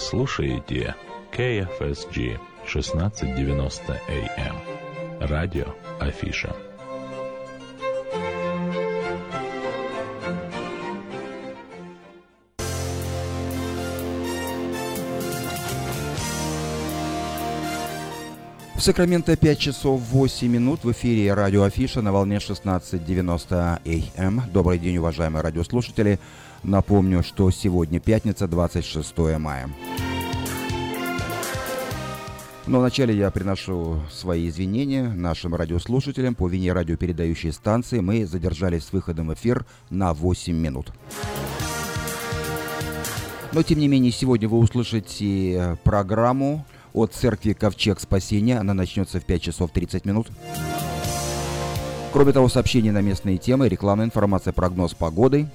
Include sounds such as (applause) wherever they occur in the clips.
слушаете KFSG 1690 AM. Радио Афиша. В Сакраменто 5 часов 8 минут в эфире радио Афиша на волне 16.90 АМ. Добрый день, уважаемые радиослушатели. Напомню, что сегодня пятница, 26 мая. Но вначале я приношу свои извинения нашим радиослушателям. По вине радиопередающей станции мы задержались с выходом в эфир на 8 минут. Но, тем не менее, сегодня вы услышите программу от церкви Ковчег Спасения. Она начнется в 5 часов 30 минут. Кроме того, сообщения на местные темы, рекламная информация, прогноз погоды.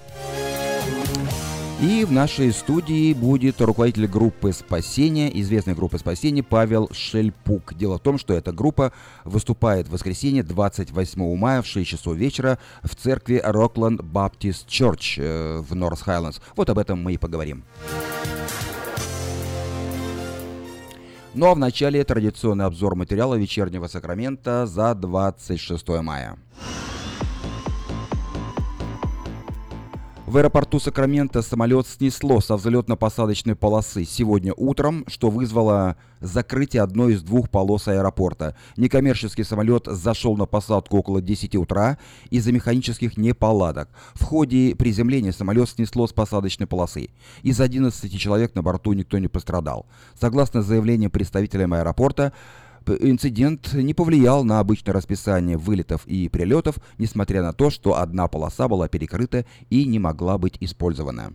И в нашей студии будет руководитель группы спасения, известной группы спасения Павел Шельпук. Дело в том, что эта группа выступает в воскресенье 28 мая в 6 часов вечера в церкви Rockland Baptist Church в Норс Хайлендс. Вот об этом мы и поговорим. Ну а в начале традиционный обзор материала вечернего Сакрамента за 26 мая. В аэропорту Сакрамента самолет снесло со взлетно-посадочной полосы сегодня утром, что вызвало закрытие одной из двух полос аэропорта. Некоммерческий самолет зашел на посадку около 10 утра из-за механических неполадок. В ходе приземления самолет снесло с посадочной полосы. Из 11 человек на борту никто не пострадал. Согласно заявлению представителя аэропорта, инцидент не повлиял на обычное расписание вылетов и прилетов, несмотря на то, что одна полоса была перекрыта и не могла быть использована.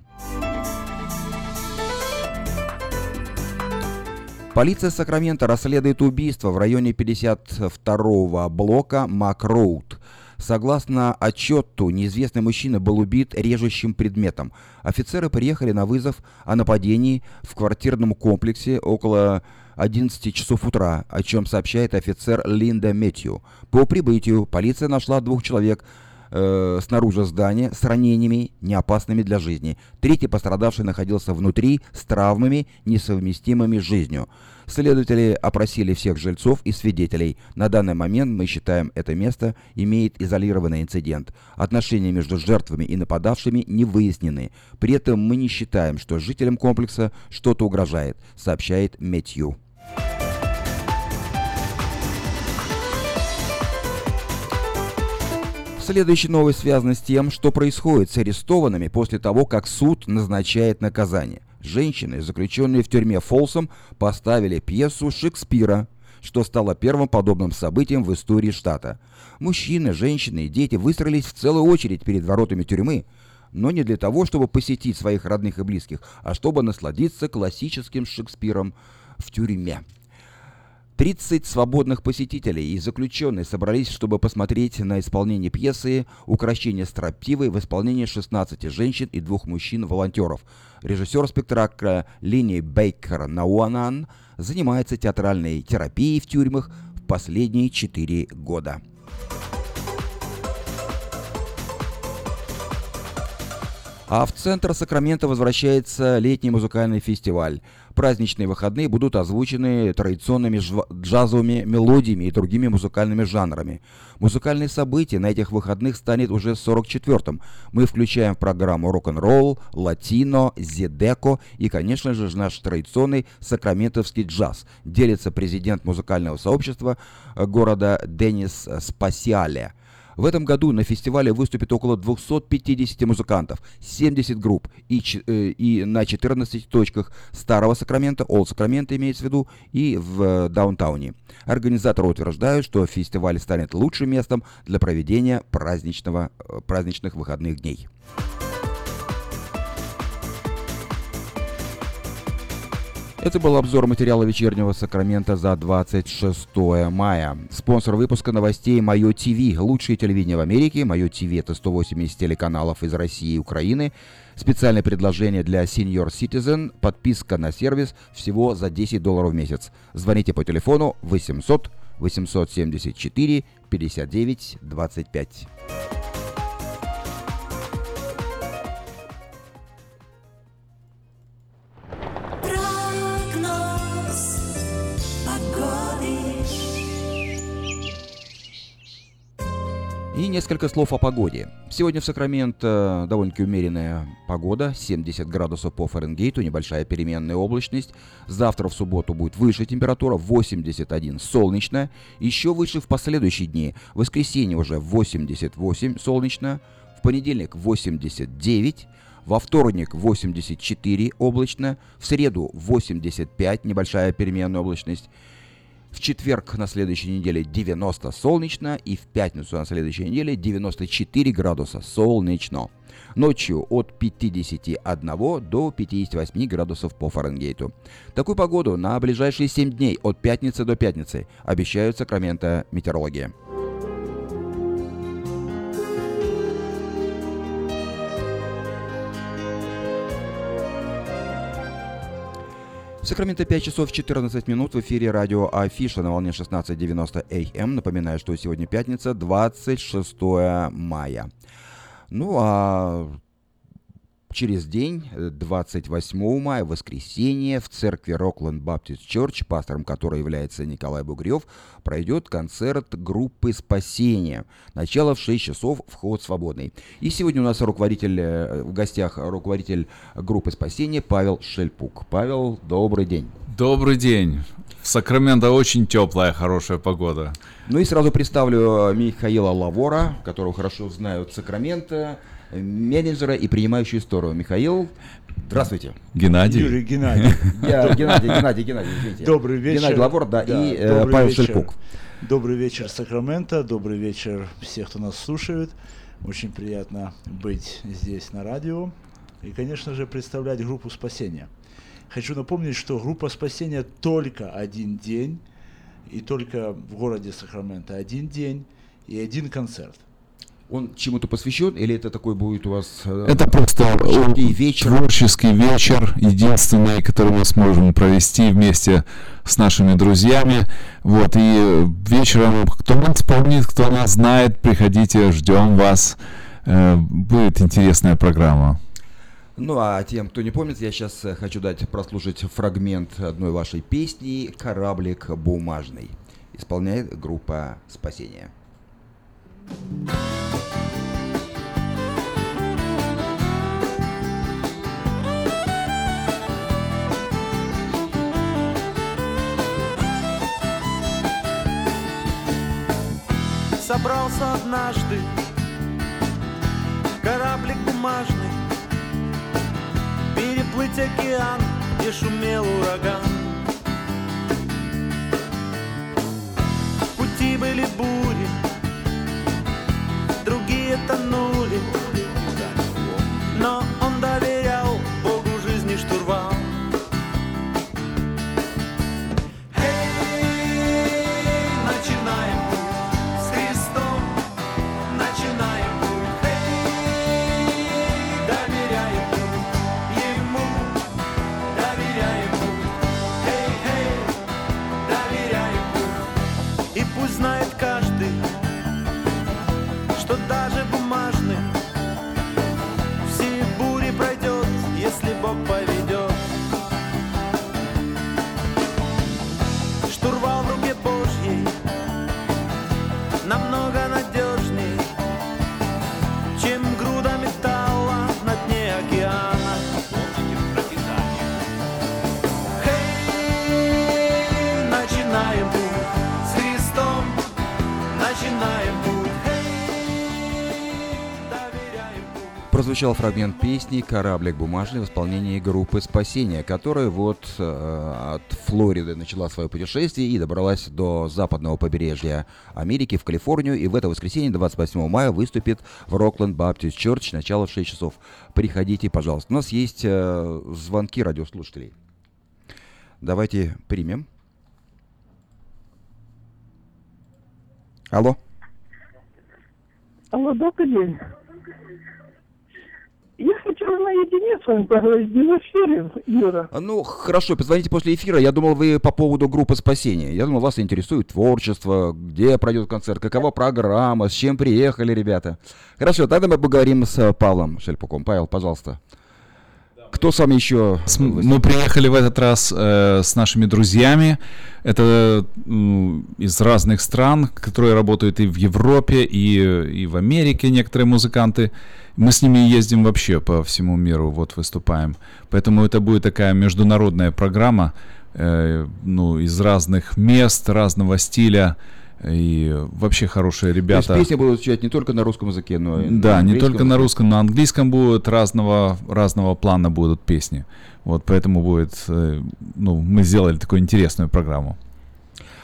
Полиция Сакрамента расследует убийство в районе 52-го блока Мак-Роуд. Согласно отчету, неизвестный мужчина был убит режущим предметом. Офицеры приехали на вызов о нападении в квартирном комплексе около 11 часов утра, о чем сообщает офицер Линда Мэтью. По прибытию полиция нашла двух человек э, снаружи здания с ранениями, не опасными для жизни. Третий пострадавший находился внутри с травмами, несовместимыми с жизнью. Следователи опросили всех жильцов и свидетелей. На данный момент мы считаем это место имеет изолированный инцидент. Отношения между жертвами и нападавшими не выяснены. При этом мы не считаем, что жителям комплекса что-то угрожает, сообщает Мэтью. Следующая новость связана с тем, что происходит с арестованными после того, как суд назначает наказание. Женщины, заключенные в тюрьме Фолсом, поставили пьесу Шекспира, что стало первым подобным событием в истории штата. Мужчины, женщины и дети выстроились в целую очередь перед воротами тюрьмы, но не для того, чтобы посетить своих родных и близких, а чтобы насладиться классическим Шекспиром в тюрьме. 30 свободных посетителей и заключенные собрались, чтобы посмотреть на исполнение пьесы «Укращение строптивой» в исполнении 16 женщин и двух мужчин-волонтеров. Режиссер спектакля Лини Бейкер Науанан занимается театральной терапией в тюрьмах в последние 4 года. А в центр Сакрамента возвращается летний музыкальный фестиваль. Праздничные выходные будут озвучены традиционными джазовыми мелодиями и другими музыкальными жанрами. Музыкальное событие на этих выходных станет уже 44-м. Мы включаем в программу рок-н-ролл, латино, зедеко и, конечно же, наш традиционный сакраментовский джаз. Делится президент музыкального сообщества города Денис Спасиале. В этом году на фестивале выступит около 250 музыкантов, 70 групп и, э, и на 14 точках Старого Сакрамента, Олд Сакрамента имеется в виду, и в э, Даунтауне. Организаторы утверждают, что фестиваль станет лучшим местом для проведения праздничного, э, праздничных выходных дней. Это был обзор материала вечернего Сакрамента за 26 мая. Спонсор выпуска новостей Мое ТВ. Лучшее телевидение в Америке. Мое ТВ это 180 телеканалов из России и Украины. Специальное предложение для Senior Citizen. Подписка на сервис всего за 10 долларов в месяц. Звоните по телефону 800 874 59 25. И несколько слов о погоде. Сегодня в Сакраменто довольно-таки умеренная погода, 70 градусов по Фаренгейту, небольшая переменная облачность. Завтра в субботу будет выше температура, 81 солнечно. Еще выше в последующие дни. В воскресенье уже 88 солнечно, в понедельник 89, во вторник 84 облачно, в среду 85 небольшая переменная облачность. В четверг на следующей неделе 90 солнечно и в пятницу на следующей неделе 94 градуса солнечно. Ночью от 51 до 58 градусов по Фаренгейту. Такую погоду на ближайшие 7 дней от пятницы до пятницы обещают Сакраменто метеорология. Сакраменто 5 часов 14 минут в эфире радио Афиша на волне 16.90 АМ. Напоминаю, что сегодня пятница, 26 мая. Ну а Через день, 28 э, мая, воскресенье, в церкви Rockland Baptist Church, пастором которой является Николай Бугрев, пройдет концерт группы «Спасение». Начало в 6 часов, вход свободный. И сегодня у нас руководитель, э, в гостях руководитель группы «Спасение» Павел Шельпук. Павел, добрый день. Добрый день. В Сакраменто очень теплая, хорошая погода. Ну и сразу представлю Михаила Лавора, которого хорошо знают Сакраменто менеджера и принимающую сторону. Михаил, здравствуйте. Геннадий. Юрий Геннадий. (laughs) Я, Геннадий, Геннадий, Геннадий, извините. Добрый вечер. Геннадий Лавор, да, да и э, Павел вечер. Шельпук. Добрый вечер, Сакраменто, добрый вечер всех, кто нас слушает. Очень приятно быть здесь на радио и, конечно же, представлять группу спасения. Хочу напомнить, что группа спасения только один день, и только в городе Сакраменто один день и один концерт – он чему-то посвящен, или это такой будет у вас э, это просто вечер? творческий вечер, единственный, который мы сможем провести вместе с нашими друзьями. Вот, и вечером, кто нас помнит, кто нас знает, приходите, ждем вас. Э, будет интересная программа. Ну а тем, кто не помнит, я сейчас э, хочу дать прослушать фрагмент одной вашей песни «Кораблик бумажный». Исполняет группа «Спасение». Собрался однажды кораблик бумажный Переплыть океан, где шумел ураган. Пути были бури, тонули Но он доверял прозвучал фрагмент песни «Кораблик бумажный» в исполнении группы «Спасение», которая вот э, от Флориды начала свое путешествие и добралась до западного побережья Америки, в Калифорнию, и в это воскресенье, 28 мая, выступит в Рокленд Баптист Чорч, начало в 6 часов. Приходите, пожалуйста. У нас есть э, звонки радиослушателей. Давайте примем. Алло. Алло, добрый день. Я хотела наедине с вами поговорить, не в эфире, Юра. А, ну, хорошо, позвоните после эфира. Я думал, вы по поводу группы спасения. Я думал, вас интересует творчество, где пройдет концерт, какова программа, с чем приехали ребята. Хорошо, тогда мы поговорим с Павлом Шельпуком. Павел, пожалуйста. Кто с вами еще? С- Мы приехали в этот раз э, с нашими друзьями. Это из разных стран, которые работают и в Европе, и, и в Америке некоторые музыканты. Мы с ними ездим вообще по всему миру, вот выступаем. Поэтому это будет такая международная программа, э, ну, из разных мест, разного стиля. И вообще хорошие То есть ребята. песни будут звучать не только на русском языке, но и Да, не английском только на русском, на английском будут разного, разного плана будут песни. Вот поэтому будет, э, ну, мы сделали такую интересную программу.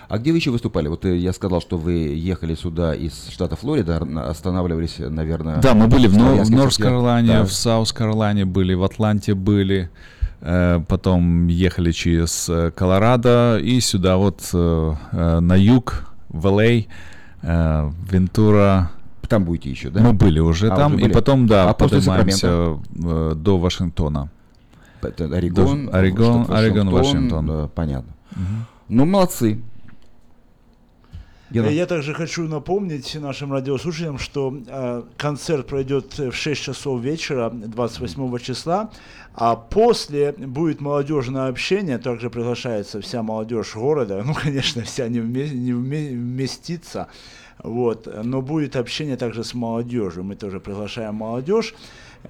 А где вы еще выступали? Вот э, я сказал, что вы ехали сюда из штата Флорида, останавливались, наверное... Да, мы были в, в Норс-Каролайне, церквях. в Саус-Каролайне были, в Атланте были, э, потом ехали через э, Колорадо и сюда вот э, э, на юг, в Л.А., э, Вентура. Там будете еще, да? Мы были уже А, там, уже и были. потом, да, А поднимаемся э, до Вашингтона. Это Орегон, Даже Орегон, Орегон, Вашингтон. да, понятно. Ну, молодцы. Гена, Я также хочу напомнить нашим радиослушателям, что э, концерт пройдет в 6 часов вечера 28 числа, а после будет молодежное общение, также приглашается вся молодежь города, ну, конечно, вся не, вме- не вме- вместится, вот, но будет общение также с молодежью, мы тоже приглашаем молодежь,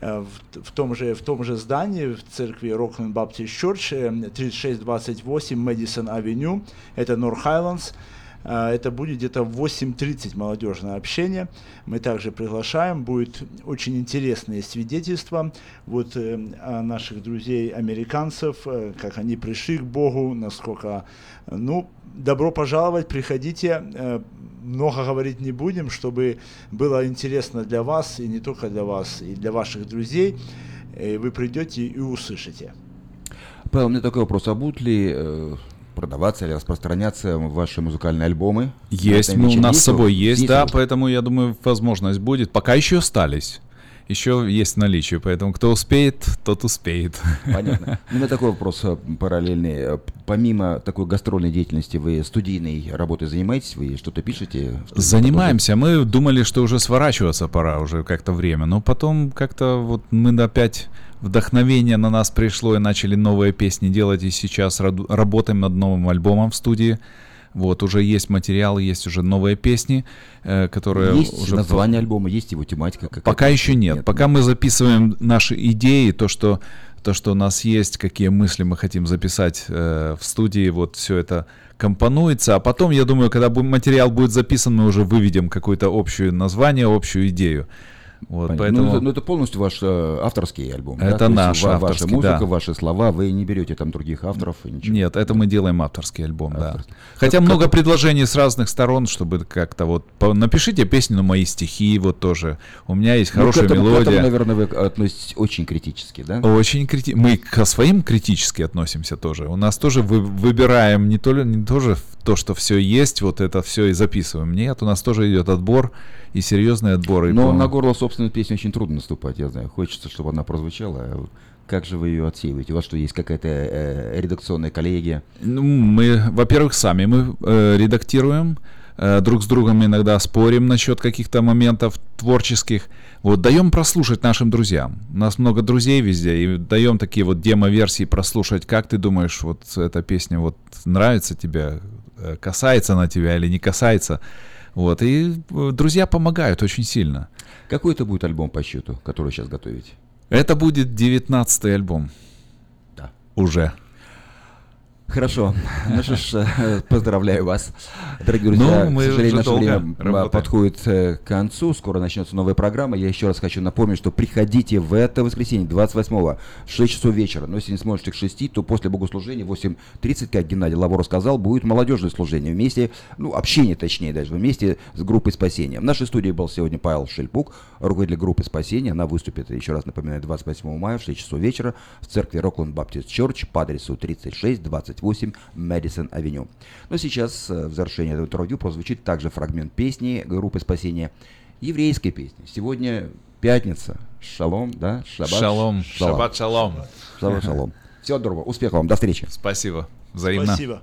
э, в, в том же, в том же здании, в церкви Rockland Baptist Church, э, 3628 Мэдисон Авеню, это Highlands, а, Это будет где-то в 8.30 молодежное общение. Мы также приглашаем. Будет очень интересные свидетельства вот, э, наших друзей-американцев, э, как они пришли к Богу, насколько... Ну, добро пожаловать, приходите. Э, Много говорить не будем, чтобы было интересно для вас, и не только для вас, и для ваших друзей. И вы придете и услышите. Павел, у меня такой вопрос. А будут ли продаваться или распространяться ваши музыкальные альбомы? Есть, мы, у вечере? нас с собой есть, Есть да, поэтому я думаю, возможность будет. Пока еще остались. Еще есть наличие, поэтому кто успеет, тот успеет. Понятно. (laughs) У меня такой вопрос э, параллельный. Э, Помимо такой гастрольной деятельности, вы студийной работой занимаетесь? Вы что-то пишете? Занимаемся. Мы думали, что уже сворачиваться пора уже как-то время, но потом как-то вот мы опять вдохновение на нас пришло и начали новые песни делать, и сейчас работаем над новым альбомом в студии. Вот, уже есть материалы, есть уже новые песни, э, которые Есть уже... название альбома, есть его тематика какая-то? Пока еще нет. Пока мы записываем наши идеи, то, что, то, что у нас есть, какие мысли мы хотим записать э, в студии, вот все это компонуется. А потом, я думаю, когда материал будет записан, мы уже выведем какое-то общее название, общую идею. Вот, Понятно. поэтому... Ну, это, ну, это полностью ваш э, авторский альбом. да? Это То есть наш Ваша авторский, музыка, да. ваши слова, вы не берете там других авторов и ничего. Нет, это мы делаем авторский альбом, Авторский. да. Хотя Как- много предложений с разных сторон, чтобы как-то вот... по- Напишите песню на мои стихи, вот тоже. У меня есть Ну, хорошая к этому, к мелодия. этому, наверное, вы относитесь очень критически, да? Очень крити... Мы ко своим критически относимся тоже. У нас тоже вы... выбираем не, то... не тоже то, что все есть, вот это все и записываем. Нет, у нас тоже идет отбор и серьезный отбор. и Но по- на горло собственной песни очень трудно наступать, я знаю. Хочется, чтобы она прозвучала. а Как же вы ее отсеиваете? У вас что, есть какая-то э, редакционная коллегия? Ну, мы, во-первых, сами мы э, редактируем, э, друг с другом иногда спорим насчет каких-то моментов творческих. Вот даем прослушать нашим друзьям. У нас много друзей везде, и даем такие вот демо-версии прослушать. Как ты думаешь, вот эта песня вот нравится тебе, э, касается она тебя или не касается? Вот, и э, друзья помогают очень сильно. Какой это будет альбом по счету, который сейчас готовите? Это будет девятнадцатый альбом. Да. Уже. Хорошо. Ну что ж, э, поздравляю вас. Дорогие друзья, Ну, мы к сожалению, наше время работаем. подходит э, к концу. Скоро начнется новая программа. Я еще раз хочу напомнить, что приходите в это воскресенье, 28-го, в 6 часов вечера. Но если не сможете к 6, то после богослужения в 8.30, как Геннадий Лавор сказал, будет молодежное служение вместе, ну, общение точнее даже, вместе с группой спасения. В нашей студии был сегодня Павел Шельпук, руководитель группы спасения. Она выступит, еще раз напоминаю, 28 мая в 6 часов вечера в церкви Rockland Baptist Church по адресу 3628 Мэдисон Авеню. Но сейчас э, в завершении этого интервью прозвучит также фрагмент песни группы спасения, еврейской песни. Сегодня пятница. Шалом, да? Шаббат. Шалом. Шалом. Шаббат шалом. Шаббат шалом. Всего доброго. Успехов вам. До встречи. Спасибо. Взаимно. Спасибо.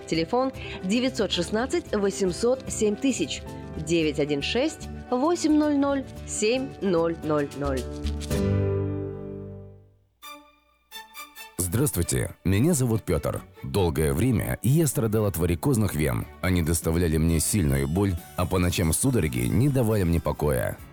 Телефон 916 800 7000 916 800 7000. Здравствуйте, меня зовут Петр. Долгое время я страдал от варикозных вен. Они доставляли мне сильную боль, а по ночам судороги не давали мне покоя.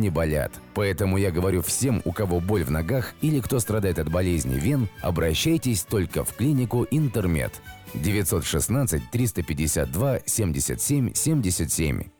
не болят. Поэтому я говорю всем, у кого боль в ногах или кто страдает от болезни вен, обращайтесь только в клинику Интермед. 916 352 77 77.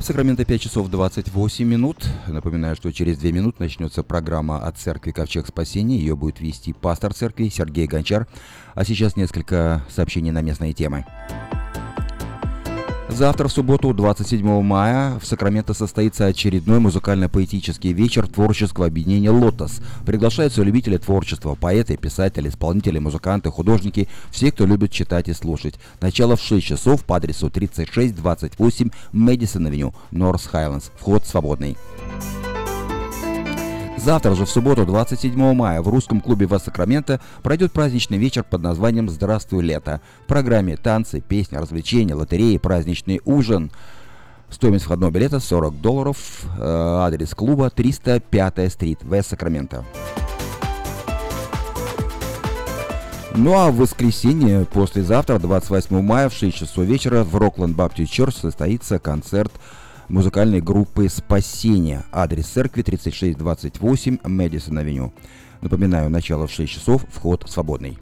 В Сакраменто 5 часов 28 минут. Напоминаю, что через 2 минуты начнется программа от церкви Ковчег Спасения. Ее будет вести пастор церкви Сергей Гончар. А сейчас несколько сообщений на местные темы. Завтра, в субботу, 27 мая, в Сакраменто состоится очередной музыкально-поэтический вечер творческого объединения «Лотос». Приглашаются любители творчества, поэты, писатели, исполнители, музыканты, художники, все, кто любит читать и слушать. Начало в 6 часов по адресу 3628 Мэдисон Авеню, Норс Хайлендс. Вход свободный. Завтра же, в субботу, 27 мая, в русском клубе в Сакраменто пройдет праздничный вечер под названием «Здравствуй, лето». В программе танцы, песни, развлечения, лотереи, праздничный ужин. Стоимость входного билета 40 долларов. Э, Адрес клуба 305 стрит, в Сакраменто. Ну а в воскресенье, послезавтра, 28 мая, в 6 часов вечера в Рокленд Баптист Чорч состоится концерт музыкальной группы «Спасение». Адрес церкви 3628 Мэдисон-авеню. Напоминаю, начало в 6 часов, вход свободный.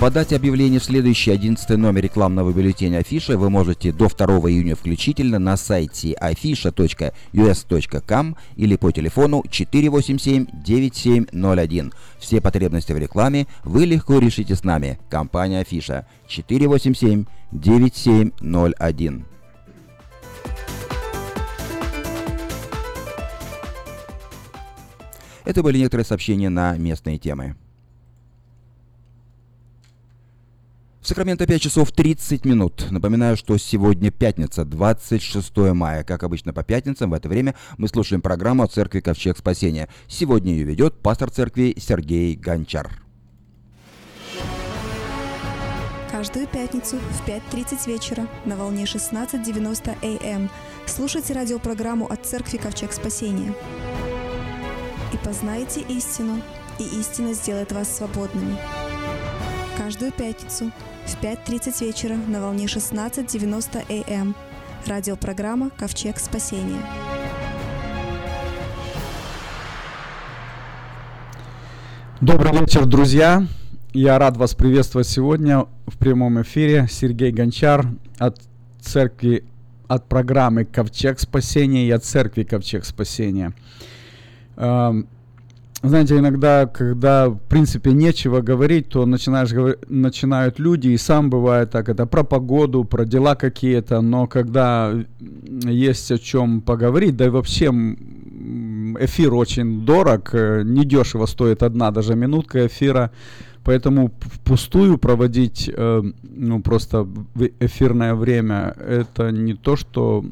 Подать объявление в следующий 11 номер рекламного бюллетеня Афиша вы можете до 2 июня включительно на сайте afisha.us.com или по телефону 487-9701. Все потребности в рекламе вы легко решите с нами. Компания Афиша 487-9701. Это были некоторые сообщения на местные темы. В Сакраменто 5 часов 30 минут. Напоминаю, что сегодня пятница, 26 мая. Как обычно по пятницам в это время мы слушаем программу о церкви Ковчег Спасения. Сегодня ее ведет пастор церкви Сергей Гончар. Каждую пятницу в 5.30 вечера на волне 16.90 АМ эм слушайте радиопрограмму от Церкви Ковчег Спасения. И познайте истину, и истина сделает вас свободными. Каждую пятницу в 5.30 вечера на волне 16.90 АМ. Эм. Радиопрограмма «Ковчег спасения». Добрый вечер, друзья! Я рад вас приветствовать сегодня в прямом эфире. Сергей Гончар от церкви, от программы «Ковчег спасения» и от церкви «Ковчег спасения». Знаете, иногда, когда, в принципе, нечего говорить, то начинаешь, начинают люди, и сам бывает так, это про погоду, про дела какие-то, но когда есть о чем поговорить, да и вообще эфир очень дорог, э, недешево стоит одна даже минутка эфира, Поэтому впустую проводить э, ну, просто эфирное время это не то, что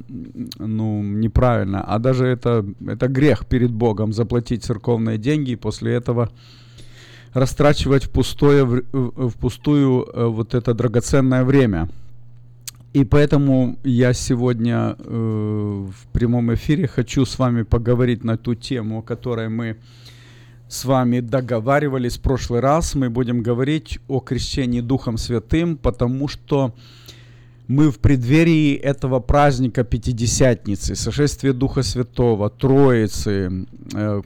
ну, неправильно, а даже это, это грех перед Богом заплатить церковные деньги и после этого растрачивать впустую, впустую э, вот это драгоценное время. И поэтому я сегодня э, в прямом эфире хочу с вами поговорить на ту тему, о которой мы с вами договаривались в прошлый раз. Мы будем говорить о крещении Духом Святым, потому что мы в преддверии этого праздника Пятидесятницы, сошествия Духа Святого, Троицы, э,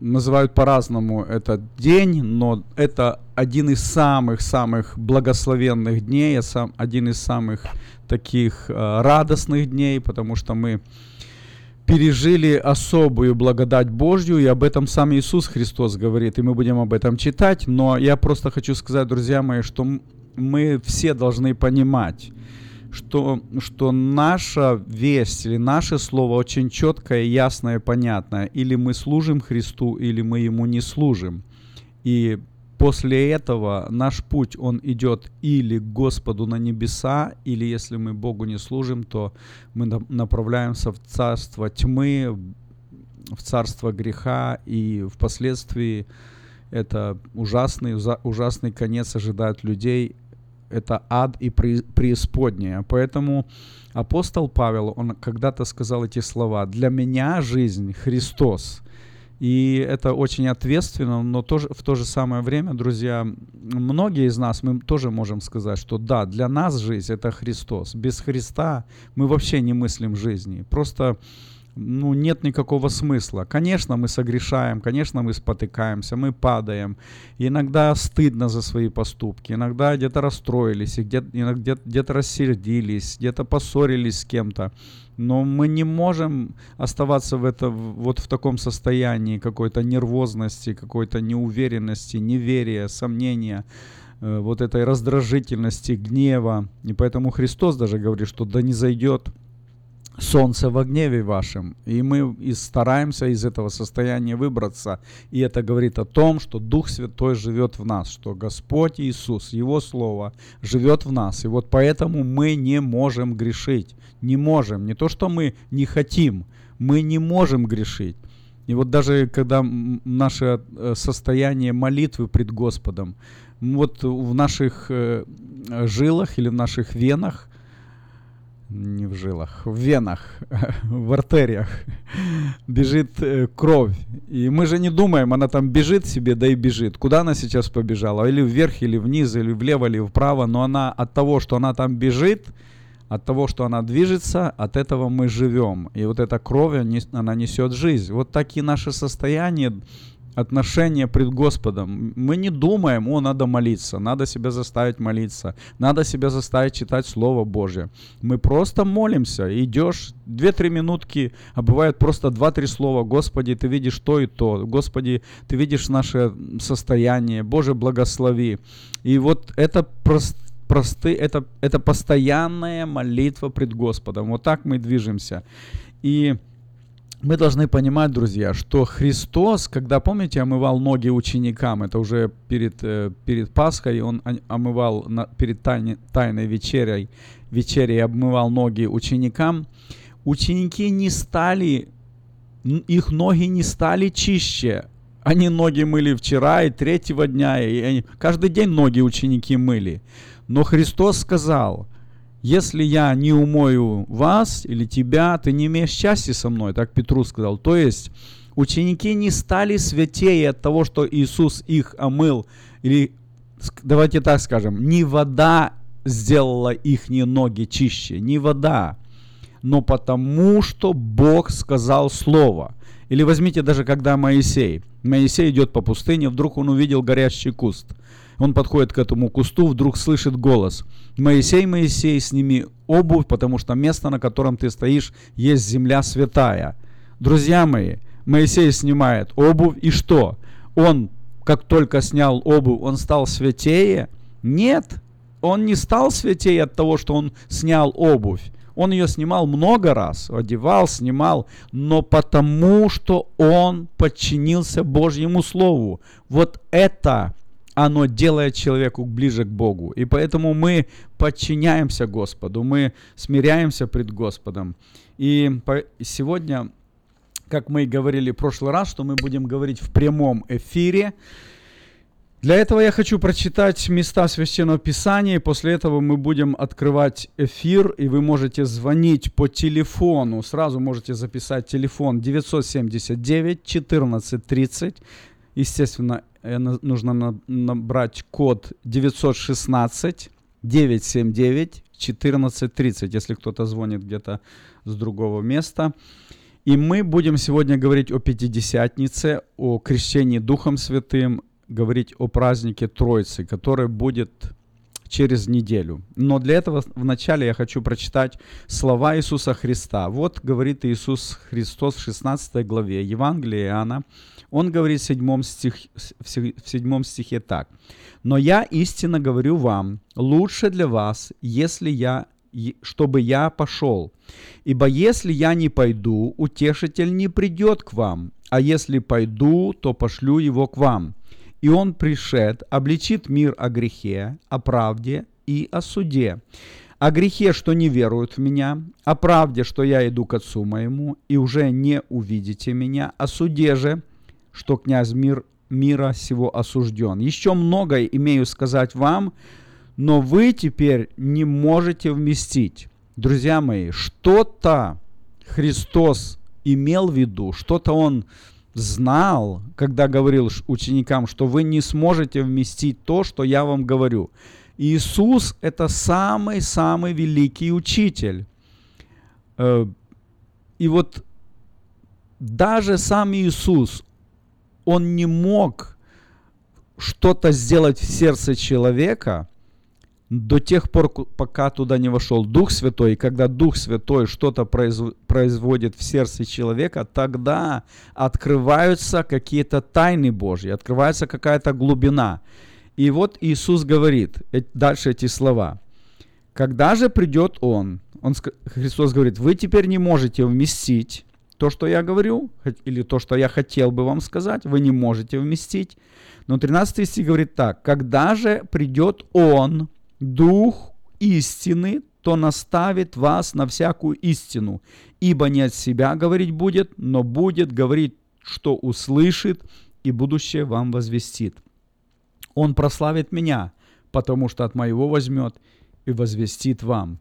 называют по-разному этот день, но это один из самых-самых благословенных дней, сам, один из самых таких э, радостных дней, потому что мы пережили особую благодать Божью, и об этом сам Иисус Христос говорит, и мы будем об этом читать, но я просто хочу сказать, друзья мои, что мы все должны понимать, что, что наша весть или наше слово очень четкое, ясное понятное. Или мы служим Христу, или мы Ему не служим. И После этого наш путь, он идет или к Господу на небеса, или если мы Богу не служим, то мы направляемся в царство тьмы, в царство греха, и впоследствии это ужасный, ужасный конец ожидает людей. Это ад и преисподняя. Поэтому апостол Павел, он когда-то сказал эти слова. «Для меня жизнь Христос, и это очень ответственно, но тоже, в то же самое время, друзья, многие из нас, мы тоже можем сказать, что да, для нас жизнь — это Христос. Без Христа мы вообще не мыслим жизни. Просто ну, нет никакого смысла. Конечно, мы согрешаем, конечно, мы спотыкаемся, мы падаем. иногда стыдно за свои поступки, иногда где-то расстроились, где-то, где-то рассердились, где-то поссорились с кем-то но мы не можем оставаться в это, вот в таком состоянии какой-то нервозности, какой-то неуверенности, неверия, сомнения, э, вот этой раздражительности, гнева. И поэтому Христос даже говорит, что да не зайдет солнце в гневе вашем. И мы и стараемся из этого состояния выбраться. И это говорит о том, что Дух Святой живет в нас, что Господь Иисус, Его Слово живет в нас. И вот поэтому мы не можем грешить. Не можем. Не то, что мы не хотим, мы не можем грешить. И вот даже когда наше э, состояние молитвы пред Господом, вот в наших э, жилах или в наших венах не в жилах, в венах, (laughs) в артериях бежит э, кровь. И мы же не думаем, она там бежит себе, да и бежит. Куда она сейчас побежала? Или вверх, или вниз, или влево, или вправо. Но она от того, что она там бежит, от того, что она движется, от этого мы живем. И вот эта кровь, она несет жизнь. Вот такие наши состояния отношения пред Господом. Мы не думаем, о, надо молиться, надо себя заставить молиться, надо себя заставить читать Слово Божье. Мы просто молимся, идешь 2-3 минутки, а бывает просто 2-3 слова. Господи, ты видишь то и то. Господи, ты видишь наше состояние. Боже, благослови. И вот это просто просты, это, это постоянная молитва пред Господом. Вот так мы движемся. И мы должны понимать, друзья, что Христос, когда, помните, омывал ноги ученикам, это уже перед, э, перед Пасхой, он омывал на, перед тайной, тайной вечерей, вечерей обмывал ноги ученикам, ученики не стали, их ноги не стали чище. Они ноги мыли вчера и третьего дня, и они, каждый день ноги ученики мыли. Но Христос сказал – если я не умою вас или тебя, ты не имеешь счастья со мной, так Петру сказал. То есть ученики не стали святее от того, что Иисус их омыл, или давайте так скажем, не вода сделала их ноги чище, не вода, но потому, что Бог сказал Слово. Или возьмите даже когда Моисей. Моисей идет по пустыне, вдруг он увидел горящий куст. Он подходит к этому кусту, вдруг слышит голос. Моисей, Моисей, сними обувь, потому что место, на котором ты стоишь, есть земля святая. Друзья мои, Моисей снимает обувь, и что? Он, как только снял обувь, он стал святее? Нет, он не стал святее от того, что он снял обувь. Он ее снимал много раз, одевал, снимал, но потому, что он подчинился Божьему Слову. Вот это оно делает человеку ближе к Богу. И поэтому мы подчиняемся Господу, мы смиряемся пред Господом. И сегодня, как мы и говорили в прошлый раз, что мы будем говорить в прямом эфире, для этого я хочу прочитать места Священного Писания, и после этого мы будем открывать эфир, и вы можете звонить по телефону, сразу можете записать телефон 979 14 30, естественно, Э, нужно набрать код 916 979 1430, если кто-то звонит где-то с другого места. И мы будем сегодня говорить о Пятидесятнице, о крещении Духом Святым, говорить о празднике Троицы, который будет через неделю. Но для этого вначале я хочу прочитать слова Иисуса Христа. Вот говорит Иисус Христос в 16 главе Евангелия Иоанна, он говорит в седьмом, стих, в седьмом стихе так. «Но я истинно говорю вам, лучше для вас, если я, чтобы я пошел. Ибо если я не пойду, утешитель не придет к вам, а если пойду, то пошлю его к вам. И он пришед, обличит мир о грехе, о правде и о суде. О грехе, что не веруют в меня, о правде, что я иду к Отцу моему, и уже не увидите меня, о суде же, что князь мир, мира сего осужден. Еще многое имею сказать вам, но вы теперь не можете вместить. Друзья мои, что-то Христос имел в виду, что-то Он знал, когда говорил ученикам, что вы не сможете вместить то, что я вам говорю. Иисус – это самый-самый великий учитель. Э, и вот даже сам Иисус, он не мог что-то сделать в сердце человека до тех пор, пока туда не вошел Дух Святой. И когда Дух Святой что-то производит в сердце человека, тогда открываются какие-то тайны Божьи, открывается какая-то глубина. И вот Иисус говорит дальше эти слова. Когда же придет Он, он Христос говорит, вы теперь не можете вместить то, что я говорю, или то, что я хотел бы вам сказать, вы не можете вместить. Но 13 стих говорит так. «Когда же придет Он, Дух истины, то наставит вас на всякую истину, ибо не от себя говорить будет, но будет говорить, что услышит, и будущее вам возвестит. Он прославит меня, потому что от моего возьмет и возвестит вам».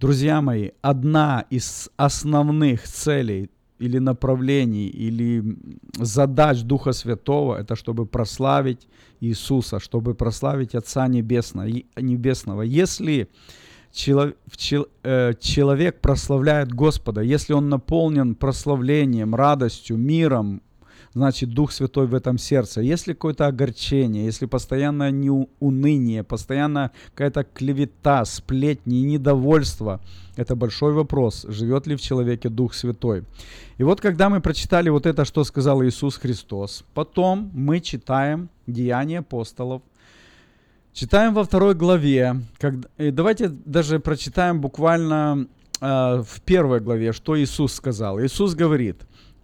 Друзья мои, одна из основных целей или направлений, или задач Духа Святого, это чтобы прославить Иисуса, чтобы прославить Отца Небесного. Если э, человек прославляет Господа, если он наполнен прославлением, радостью, миром, значит Дух Святой в этом сердце. Если какое-то огорчение, если постоянное уныние, постоянно какая-то клевета, сплетни, недовольство, это большой вопрос, живет ли в человеке Дух Святой. И вот когда мы прочитали вот это, что сказал Иисус Христос, потом мы читаем Деяния апостолов, Читаем во второй главе. Когда, и давайте даже прочитаем буквально э, в первой главе, что Иисус сказал. Иисус говорит,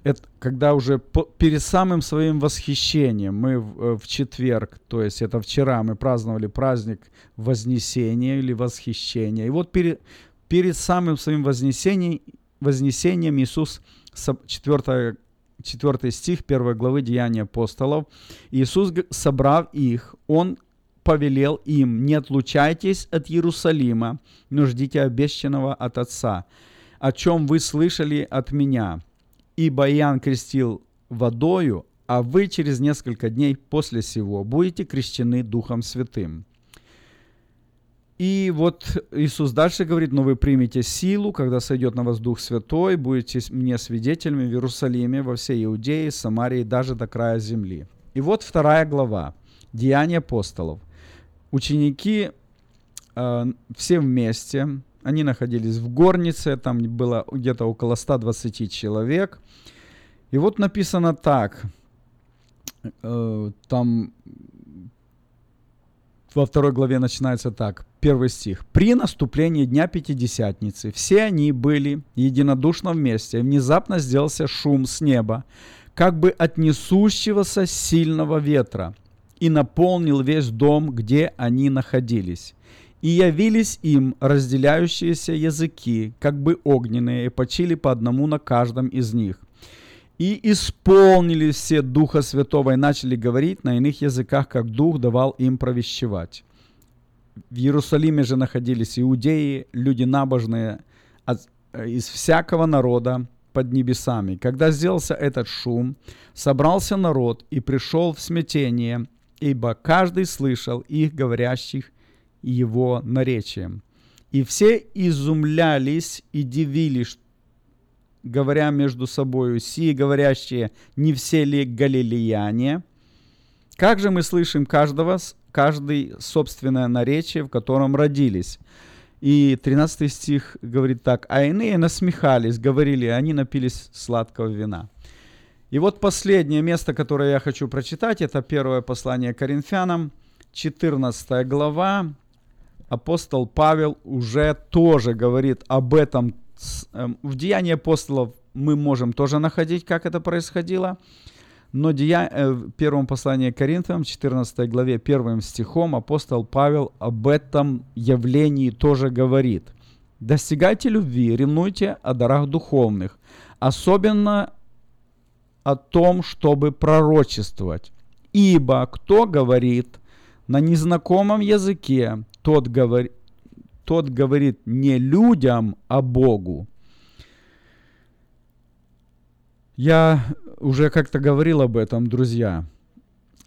это когда уже по, перед самым своим восхищением, мы в, э, в четверг, то есть это вчера, мы праздновали праздник Вознесения или Восхищения. И вот перед, перед самым своим вознесением, вознесением Иисус, 4, 4 стих 1 главы Деяния апостолов, Иисус, собрав их, Он повелел им, не отлучайтесь от Иерусалима, но ждите обещанного от Отца, о чем вы слышали от меня. Ибо Иоанн крестил водою, а вы через несколько дней после сего будете крещены Духом Святым. И вот Иисус дальше говорит, но вы примете силу, когда сойдет на вас Дух Святой, будете мне свидетелями в Иерусалиме, во всей Иудее, Самарии, даже до края земли. И вот вторая глава, Деяния апостолов. Ученики э, все вместе, они находились в горнице, там было где-то около 120 человек. И вот написано так, э, там во второй главе начинается так, первый стих. «При наступлении Дня Пятидесятницы все они были единодушно вместе, и внезапно сделался шум с неба, как бы от несущегося сильного ветра, и наполнил весь дом, где они находились. И явились им разделяющиеся языки, как бы огненные, и почили по одному на каждом из них. И исполнили все Духа Святого и начали говорить на иных языках, как Дух давал им провещевать. В Иерусалиме же находились иудеи, люди набожные из всякого народа под небесами. Когда сделался этот шум, собрался народ и пришел в смятение, ибо каждый слышал их говорящих его наречием. И все изумлялись и дивились, говоря между собой, сии говорящие, не все ли галилеяне? Как же мы слышим каждого, каждый собственное наречие, в котором родились? И 13 стих говорит так, а иные насмехались, говорили, они напились сладкого вина. И вот последнее место, которое я хочу прочитать, это первое послание Коринфянам, 14 глава. Апостол Павел уже тоже говорит об этом. Эм, в Деянии апостолов мы можем тоже находить, как это происходило. Но дея... Э, в первом послании к Коринфянам, 14 главе, первым стихом, апостол Павел об этом явлении тоже говорит. «Достигайте любви, ревнуйте о дарах духовных, особенно о том, чтобы пророчествовать. Ибо кто говорит на незнакомом языке, тот, говор... тот говорит не людям, а Богу. Я уже как-то говорил об этом, друзья.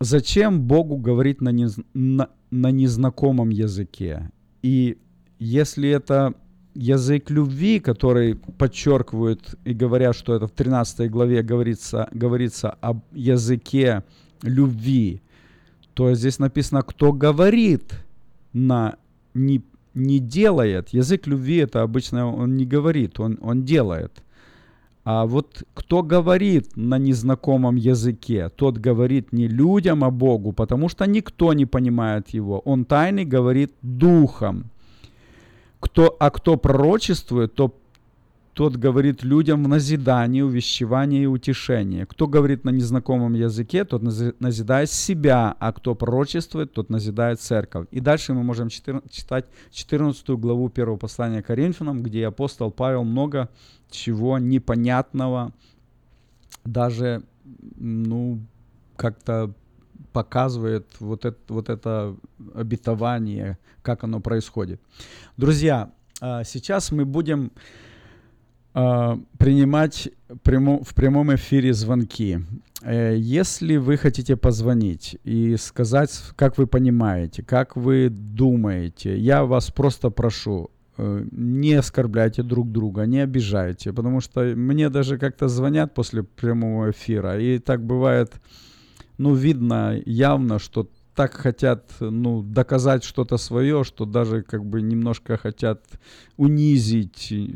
Зачем Богу говорить на, нез... на... на незнакомом языке? И если это язык любви, который подчеркивают и говорят, что это в 13 главе говорится, говорится об языке любви, то здесь написано, кто говорит на не, не делает. Язык любви это обычно он не говорит, он, он делает. А вот кто говорит на незнакомом языке, тот говорит не людям, а Богу, потому что никто не понимает его. Он тайный говорит духом. Кто, а кто пророчествует, то тот говорит людям в назидании, увещевании и утешении. Кто говорит на незнакомом языке, тот назидает себя, а кто пророчествует, тот назидает церковь. И дальше мы можем читать 14 главу первого послания Коринфянам, где апостол Павел много чего непонятного, даже, ну, как-то показывает вот это, вот это обетование, как оно происходит. Друзья, А, сейчас мы будем принимать прямо, в прямом эфире звонки. Э, Если вы хотите позвонить и сказать, как вы понимаете, как вы думаете, я вас просто прошу, э, не оскорбляйте друг друга, не обижайте, потому что мне даже как-то звонят после прямого эфира, и так бывает, ну, видно явно, что так хотят, ну, доказать что-то свое, что даже как бы немножко хотят унизить, э,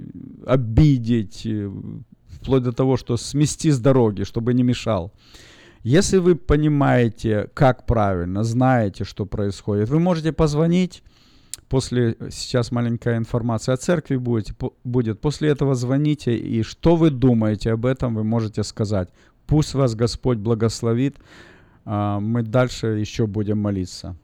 обидеть, э, вплоть до того, что смести с дороги, чтобы не мешал. Если вы понимаете, как правильно, знаете, что происходит, вы можете позвонить. После сейчас маленькая информация о церкви будет, по- будет. После этого звоните, и что вы думаете об этом, вы можете сказать. Пусть вас Господь благословит. А, Мы дальше еще будем молиться.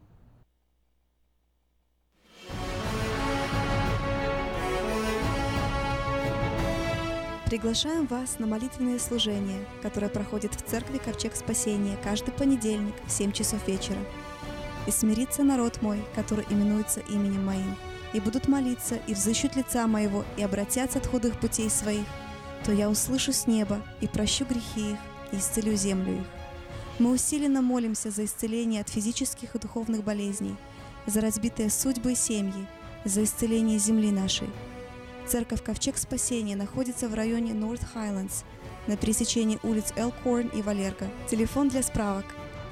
Приглашаем вас на молитвенное служение, которое проходит в церкви Ковчег Спасения каждый понедельник в 7 часов вечера. «И смирится народ мой, который именуется именем моим, и будут молиться, и взыщут лица моего, и обратятся от худых путей своих, то я услышу с неба, и прощу грехи их, и исцелю землю их». Мы усиленно молимся за исцеление от физических и духовных болезней, за разбитые судьбы и семьи, за исцеление земли нашей – Церковь Ковчег Спасения находится в районе North Highlands на пересечении улиц Элкорн и Валерго. Телефон для справок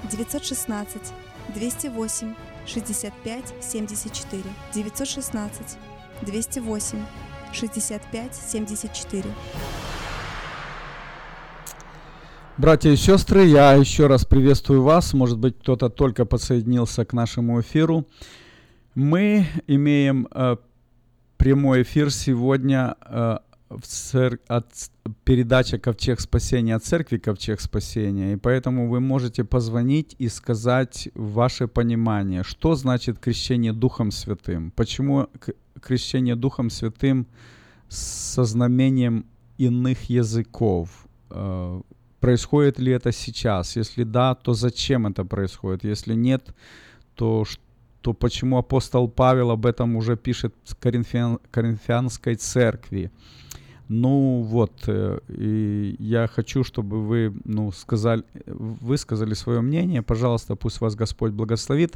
916 208 65 74 916 208 65 74 Братья и сестры, я еще раз приветствую вас. Может быть, кто-то только подсоединился к нашему эфиру. Мы имеем э, прямой эфир сегодня э, в цер... от передача Ковчег Спасения от церкви Ковчег Спасения. И поэтому вы можете позвонить и сказать ваше понимание, что значит крещение Духом Святым, почему крещение Духом Святым со знамением иных языков. Происходит ли это сейчас? Если да, то зачем это происходит? Если нет, то то почему апостол Павел об этом уже пишет с Коринфян, Коринфянской церкви? Ну вот, э, и я хочу, чтобы вы, ну, сказали, высказали свое мнение. Пожалуйста, пусть вас Господь благословит.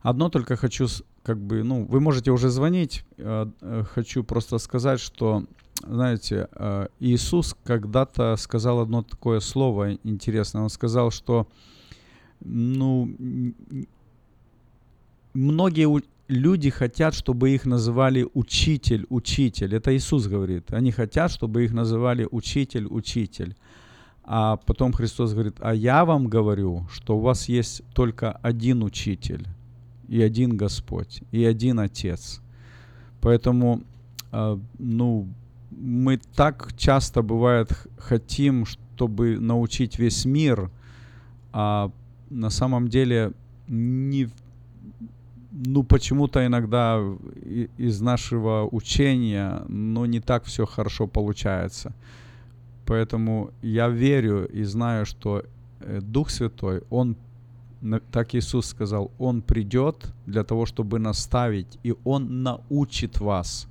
Одно только хочу, как бы, ну, вы можете уже звонить. э, э, Хочу просто сказать, что, знаете, э, Иисус когда-то сказал одно такое слово интересное. Он сказал, что, ну, многие люди хотят, чтобы их называли учитель, учитель. Это Иисус говорит. Они хотят, чтобы их называли учитель, учитель. А потом Христос говорит, а я вам говорю, что у вас есть только один учитель, и один Господь, и один Отец. Поэтому, э, ну, мы так часто, бывает, хотим, чтобы научить весь мир, а на самом деле не, ну, почему-то иногда из нашего учения, ну, не так все хорошо получается. Поэтому я верю и знаю, что э, Дух Святой, Он, так Иисус сказал, Он придет для того, чтобы наставить, и Он научит вас.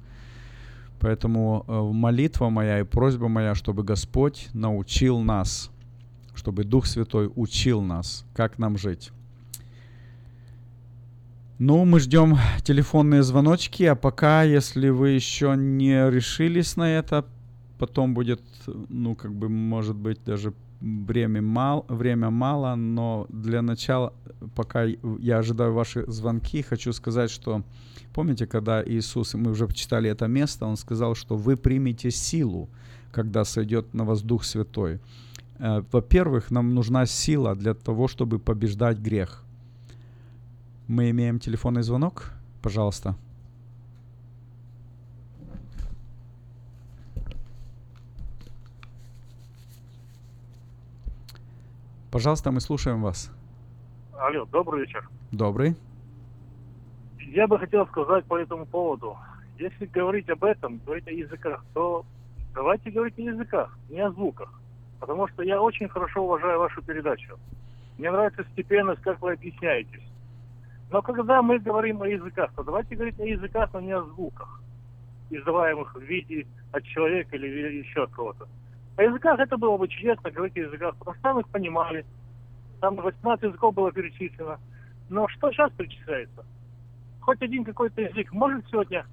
Поэтому э, молитва моя и просьба моя, чтобы Господь научил нас, чтобы Дух Святой учил нас, как нам жить. Ну, мы ждем телефонные звоночки, а пока, если вы еще не решились на это, потом будет, ну, как бы, может быть, даже время, мал, время мало, но для начала, пока я ожидаю ваши звонки, хочу сказать, что помните, когда Иисус, мы уже читали это место, Он сказал, что вы примете силу, когда сойдет на вас Дух Святой. Э, Во-первых, нам нужна сила для того, чтобы побеждать грех. Мы имеем телефонный звонок, пожалуйста. Пожалуйста, мы слушаем вас. Алло, добрый вечер. Добрый. Я бы хотел сказать по этому поводу. Если говорить об этом, говорить о языках, то давайте говорить о языках, не о звуках. Потому что я очень хорошо уважаю вашу передачу. Мне нравится степенность, как вы объясняетесь. Но когда мы говорим о языках, то давайте говорить о языках, но не о звуках. издаваемых в виде от человека или еще от кого-то. О языках это было бы чудесно говорить о языках, потому что там их понимали. Там 18 языков было перечислено. Но что сейчас перечисляется? Хоть один какой-то язык может сегодня,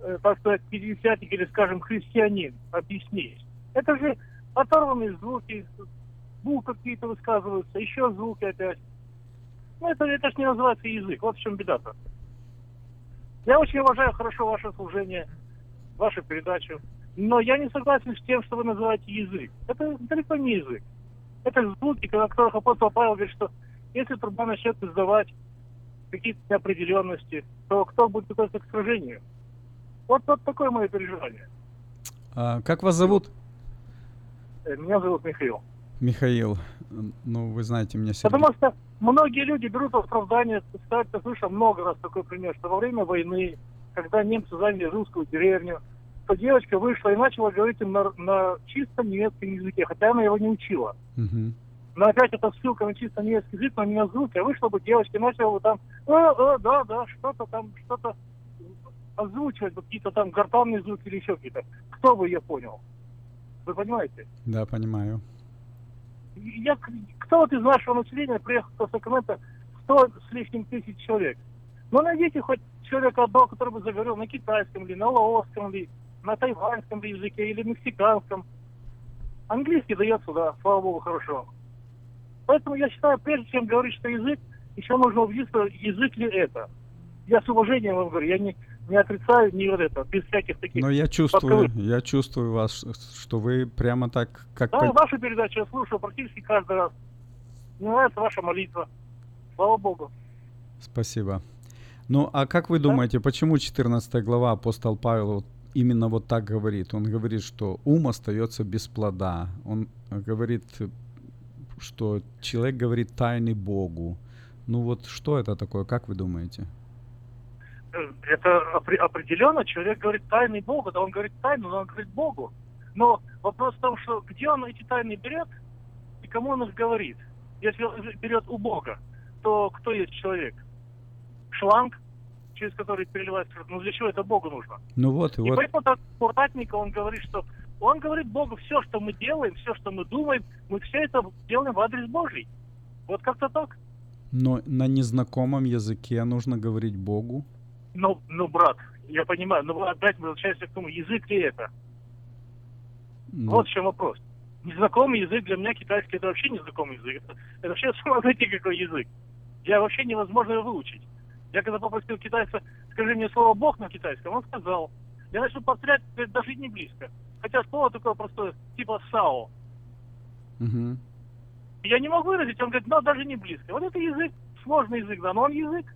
э, так сказать, пятидесятник или, скажем, христианин объяснить? Это же оторванные звуки, звук какие-то высказываются, еще звуки опять. Ну, это, это ж не называется язык. Вот в чем беда-то. Я очень уважаю хорошо ваше служение, вашу передачу. Но я не согласен с тем, что вы называете язык. Это далеко не язык. Это звуки, о которых апостол Павел говорит, что если труба начнет издавать какие-то неопределенности, то кто будет готовиться к сражению? Вот, вот такое мое переживание. А, как вас зовут? Э, Меня зовут Михаил. Михаил. Ну, вы знаете меня Сергей. Потому что многие люди берут оправдание, кстати, я слышал много раз такой пример, что во время войны, когда немцы заняли русскую деревню, то девочка вышла и начала говорить им на, на чистом немецком языке, хотя она его не учила. Мгм. Но опять это ссылка на чисто немецкий язык, но не на звуки, вышла бы девочка и начала бы там, э, э, да, да, что-то там, что-то озвучивать, какие-то там гортанные звуки или еще какие-то. Кто бы ее понял? Вы понимаете? Да, понимаю. Я, кто вот из нашего населения приехал в Сакраменто 100 с лишним тысяч человек? Ну, найдите хоть человека одного, который бы заговорил на китайском ли, на лаосском ли, на тайваньском языке или мексиканском. Английский дается, да, слава богу, хорошо. Поэтому я считаю, прежде чем говорить, что язык, еще нужно убедиться, язык ли это. Я с уважением вам говорю, я не, не отрицаю ни вот это, без всяких таких... Но я чувствую, подковырок. я чувствую вас, что вы прямо так, как... Да, по- вашу передачу я слушаю практически каждый раз. Мне нравится ваша молитва. Слава Богу. Спасибо. Ну, а как вы думаете, почему 14 глава апостол Павел именно вот так говорит? Он говорит, что ум остается без плода. Он говорит, что человек говорит тайны Богу. Ну вот что это такое, как вы думаете? Это опре- определенно человек говорит тайны Богу, да он говорит тайну, но он говорит Богу. Но вопрос в том, что где он эти тайны берет и кому он их говорит. Если он берет у Бога, то кто есть человек? Шланг, через который переливается кровь. Ну для чего это Богу нужно? Ну вот, и И вот, поэтому так аккуратненько он говорит, что он говорит Богу, все, что мы делаем, все, что мы думаем, мы все это делаем в адрес Божий. Вот как-то так. но на незнакомом языке нужно говорить Богу. Ну, ну, брат, я понимаю, но опять возвращаемся к тому, язык ли это? Ну, Вот в чем вопрос. Незнакомый язык для меня китайский это вообще незнакомый язык. Это, это вообще (laughs) смотрите какой язык. Я вообще невозможно его выучить. Я когда попросил китайца, скажи мне слово Бог на китайском, он сказал. Я начал повторять, говорит, даже не близко. Хотя слово такое простое, типа САО. мгм. Я не могу выразить, он говорит, ну даже не близко. Вот это язык, сложный язык, да, но он язык.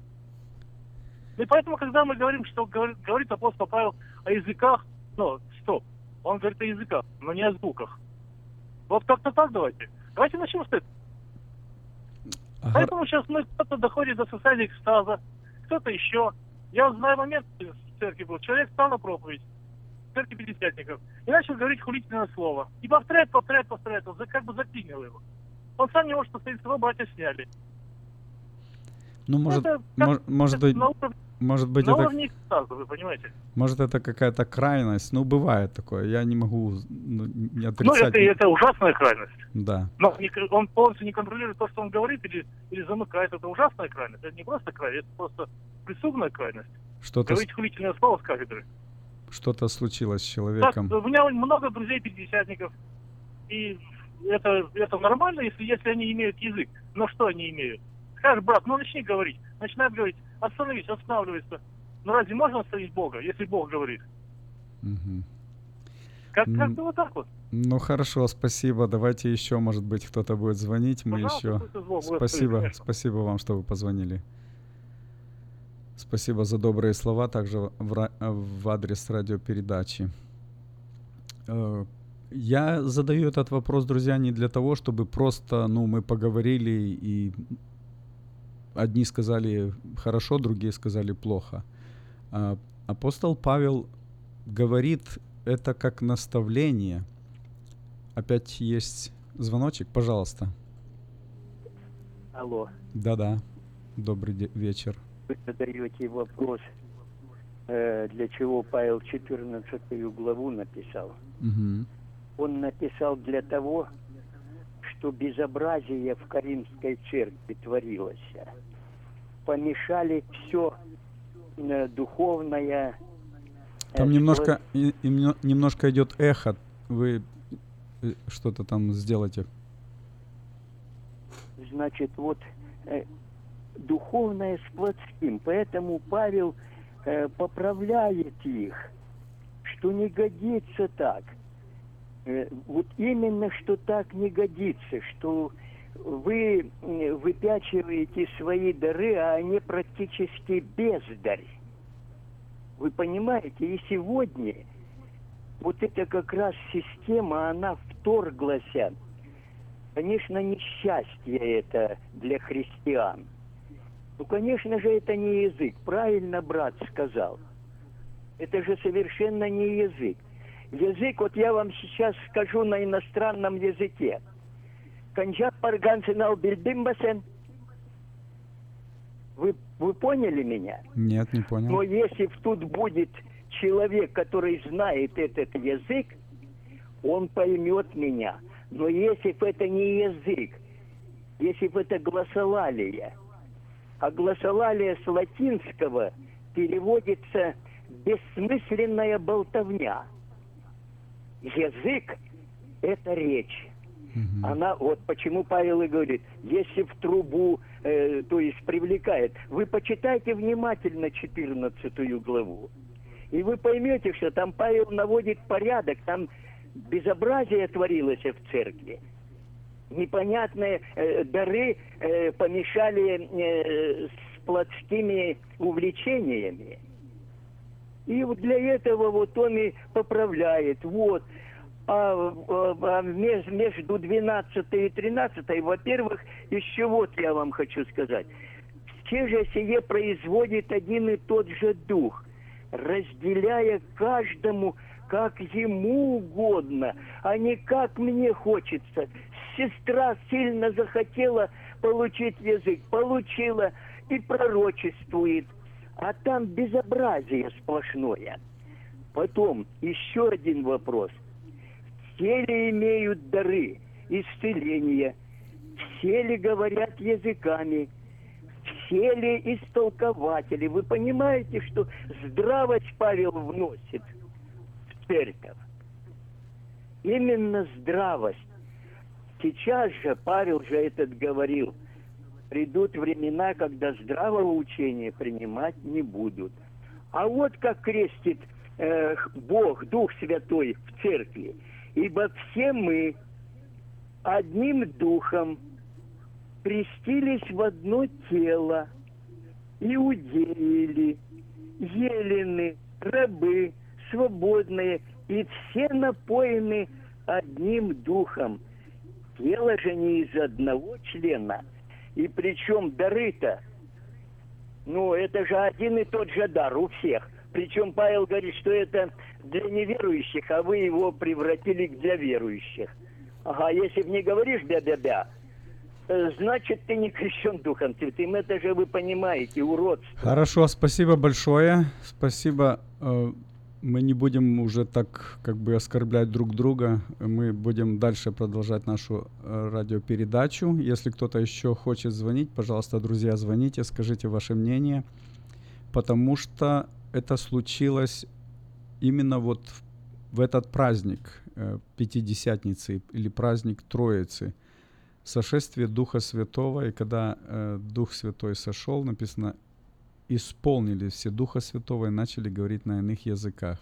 И поэтому, когда мы говорим, что говорит, говорит апостол Павел о языках, ну, стоп, он говорит о языках, но не о звуках. Вот как-то так давайте. Давайте начнем с этого. Ага. Поэтому сейчас мы кто-то доходит до состояния экстаза, кто-то еще. Я вот знаю момент в церкви был. Человек стал на проповедь в церкви пятидесятников и начал говорить хулительное слово. И повторяет, повторяет, повторяет. Он как бы заклинил его. Он сам не может остановиться, его братья сняли. Ну, может, это может это быть, на уровне, может быть, на это, уровне экстаза, вы понимаете? может, это какая-то крайность. Ну, бывает такое. Я не могу ну, не Ну, отрицать. это, это ужасная крайность. Да. Но он полностью не контролирует то, что он говорит, или, или замыкает. Это ужасная крайность. Это не просто крайность, это просто преступная крайность. Что-то, Говорить хулительное слово с кафедры. что-то случилось с Так, человеком. у меня много друзей пятидесятников. И это, это нормально, если, если они имеют язык. Но что они имеют? Скажешь, брат, ну начни говорить. Начинает говорить, остановись, останавливается. Ну разве можно остановить Бога, если Бог говорит? Мгм. Как, М. как-то вот так вот. Ну хорошо, спасибо. Давайте еще, может быть, кто-то будет звонить. Мы Пожалуйста, еще. Спасибо, спасибо вам, что вы позвонили. Спасибо за добрые слова, также в, в адрес радиопередачи. Э, Я задаю этот вопрос, друзья, не для того, чтобы просто, ну, мы поговорили и одни сказали хорошо, другие сказали плохо. А, Апостол Павел говорит это как наставление. Опять есть звоночек, пожалуйста. Алло, Да-да. Добрый де- вечер. вы задаете вопрос э, для чего Павел 14 главу написал. Мгм. Он написал для того, что безобразие в Каримской церкви творилось. Помешали все духовное. Там э, немножко, и- и немно- немножко идет эхо. Вы э, что-то там сделайте. значит, вот э, духовное с плотским. Поэтому Павел э, поправляет их, что не годится так. Э, вот именно, что так не годится, что вы э, выпячиваете свои дары, а они практически бездарь. Вы понимаете, и сегодня вот это как раз система, она вторглась Конечно, несчастье это для христиан. Ну, конечно же, это не язык. Правильно брат сказал. Это же совершенно не язык. Язык, вот я вам сейчас скажу на иностранном языке. Канджаб паргансенал бильдимбасен. Вы, вы поняли меня? Нет, не понял. Но если тут будет человек, который знает этот язык, он поймет меня. Но если бы это не язык, если бы это гласолалия, а гласолалия с латинского переводится бессмысленная болтовня. Язык – это речь. Она, вот почему Павел и говорит, если в трубу, э, то есть привлекает. Вы почитайте внимательно 14 главу. И вы поймете, что там Павел наводит порядок, там безобразие творилось в церкви. Непонятные э, дары э, помешали э, с плотскими увлечениями. И вот для этого вот он и поправляет. Вот. А, а, а между 12 и 13, во-первых, еще вот я вам хочу сказать. Все же сие производит один и тот же дух, разделяя каждому как ему угодно, а не как мне хочется. Сестра сильно захотела получить язык, получила и пророчествует. А там безобразие сплошное. Потом еще один вопрос. Все ли имеют дары исцеления? Все ли говорят языками? Все ли истолкователи? Вы понимаете, что здравость Павел вносит в церковь? Именно здравость. Сейчас же Павел же этот говорил, придут времена, когда здравого учения принимать не будут. А вот как крестит э, Бог, Дух Святой в церкви. Ибо все мы одним духом крестились в одно тело, иудеи елены, рабы, свободные, и все напоены одним духом. Тело же не из одного члена. И причем дары-то, ну, это же один и тот же дар у всех. Причем Павел говорит, что это для неверующих, а вы его превратили для верующих. Ага, если бы не говоришь бя-бя-бя, э, значит, ты не крещен Духом Святым. Это же вы понимаете, уродство. Хорошо, спасибо большое. Спасибо. Мы не будем уже так как бы оскорблять друг друга. Мы будем дальше продолжать нашу э, радиопередачу. Если кто-то еще хочет звонить, пожалуйста, друзья, звоните, скажите ваше мнение. Потому что это случилось именно вот в, в этот праздник э, Пятидесятницы или праздник Троицы. Сошествие Духа Святого. И когда э, Дух Святой сошел, написано, исполнили все Духа Святого и начали говорить на иных языках.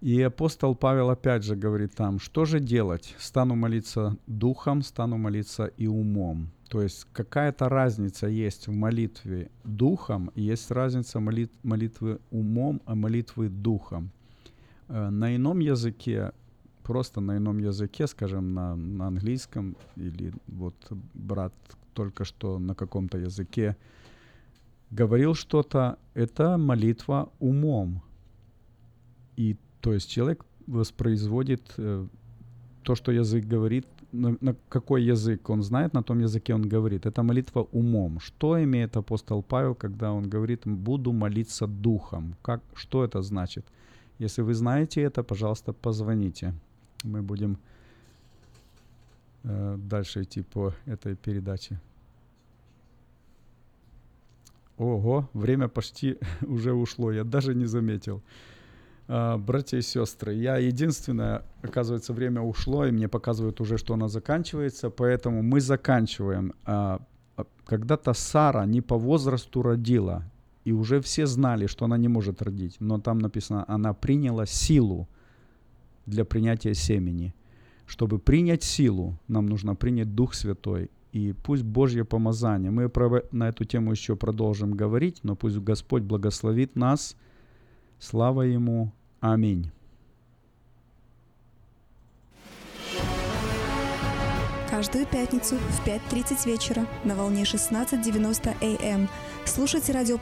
И апостол Павел опять же говорит там, что же делать? Стану молиться духом, стану молиться и умом. То есть какая-то разница есть в молитве духом, есть разница молит- молитвы умом, а молитвы духом. Э, На ином языке, просто на ином языке, скажем, на, на английском, или вот брат только что на каком-то языке говорил что-то, это молитва умом. И то есть человек воспроизводит э, то, что язык говорит, на, на какой язык он знает, на том языке он говорит. Это молитва умом. Что имеет апостол Павел, когда он говорит «буду молиться духом»? Как, что это значит? Если вы знаете это, пожалуйста, позвоните. Мы будем э, дальше идти по этой передаче. Ого, время почти (laughs) уже ушло, я даже не заметил. А, братья и сестры, я единственное, оказывается, время ушло, и мне показывают уже, что она заканчивается, поэтому мы заканчиваем. А, а, когда-то Сара не по возрасту родила, и уже все знали, что она не может родить, но там написано, она приняла силу для принятия семени. Чтобы принять силу, нам нужно принять Дух Святой, и пусть Божье помазание, мы на эту тему еще продолжим говорить, но пусть Господь благословит нас, слава Ему, аминь. Каждую пятницу в 5.30 вечера на волне 16.90 АМ слушайте радиопрограмму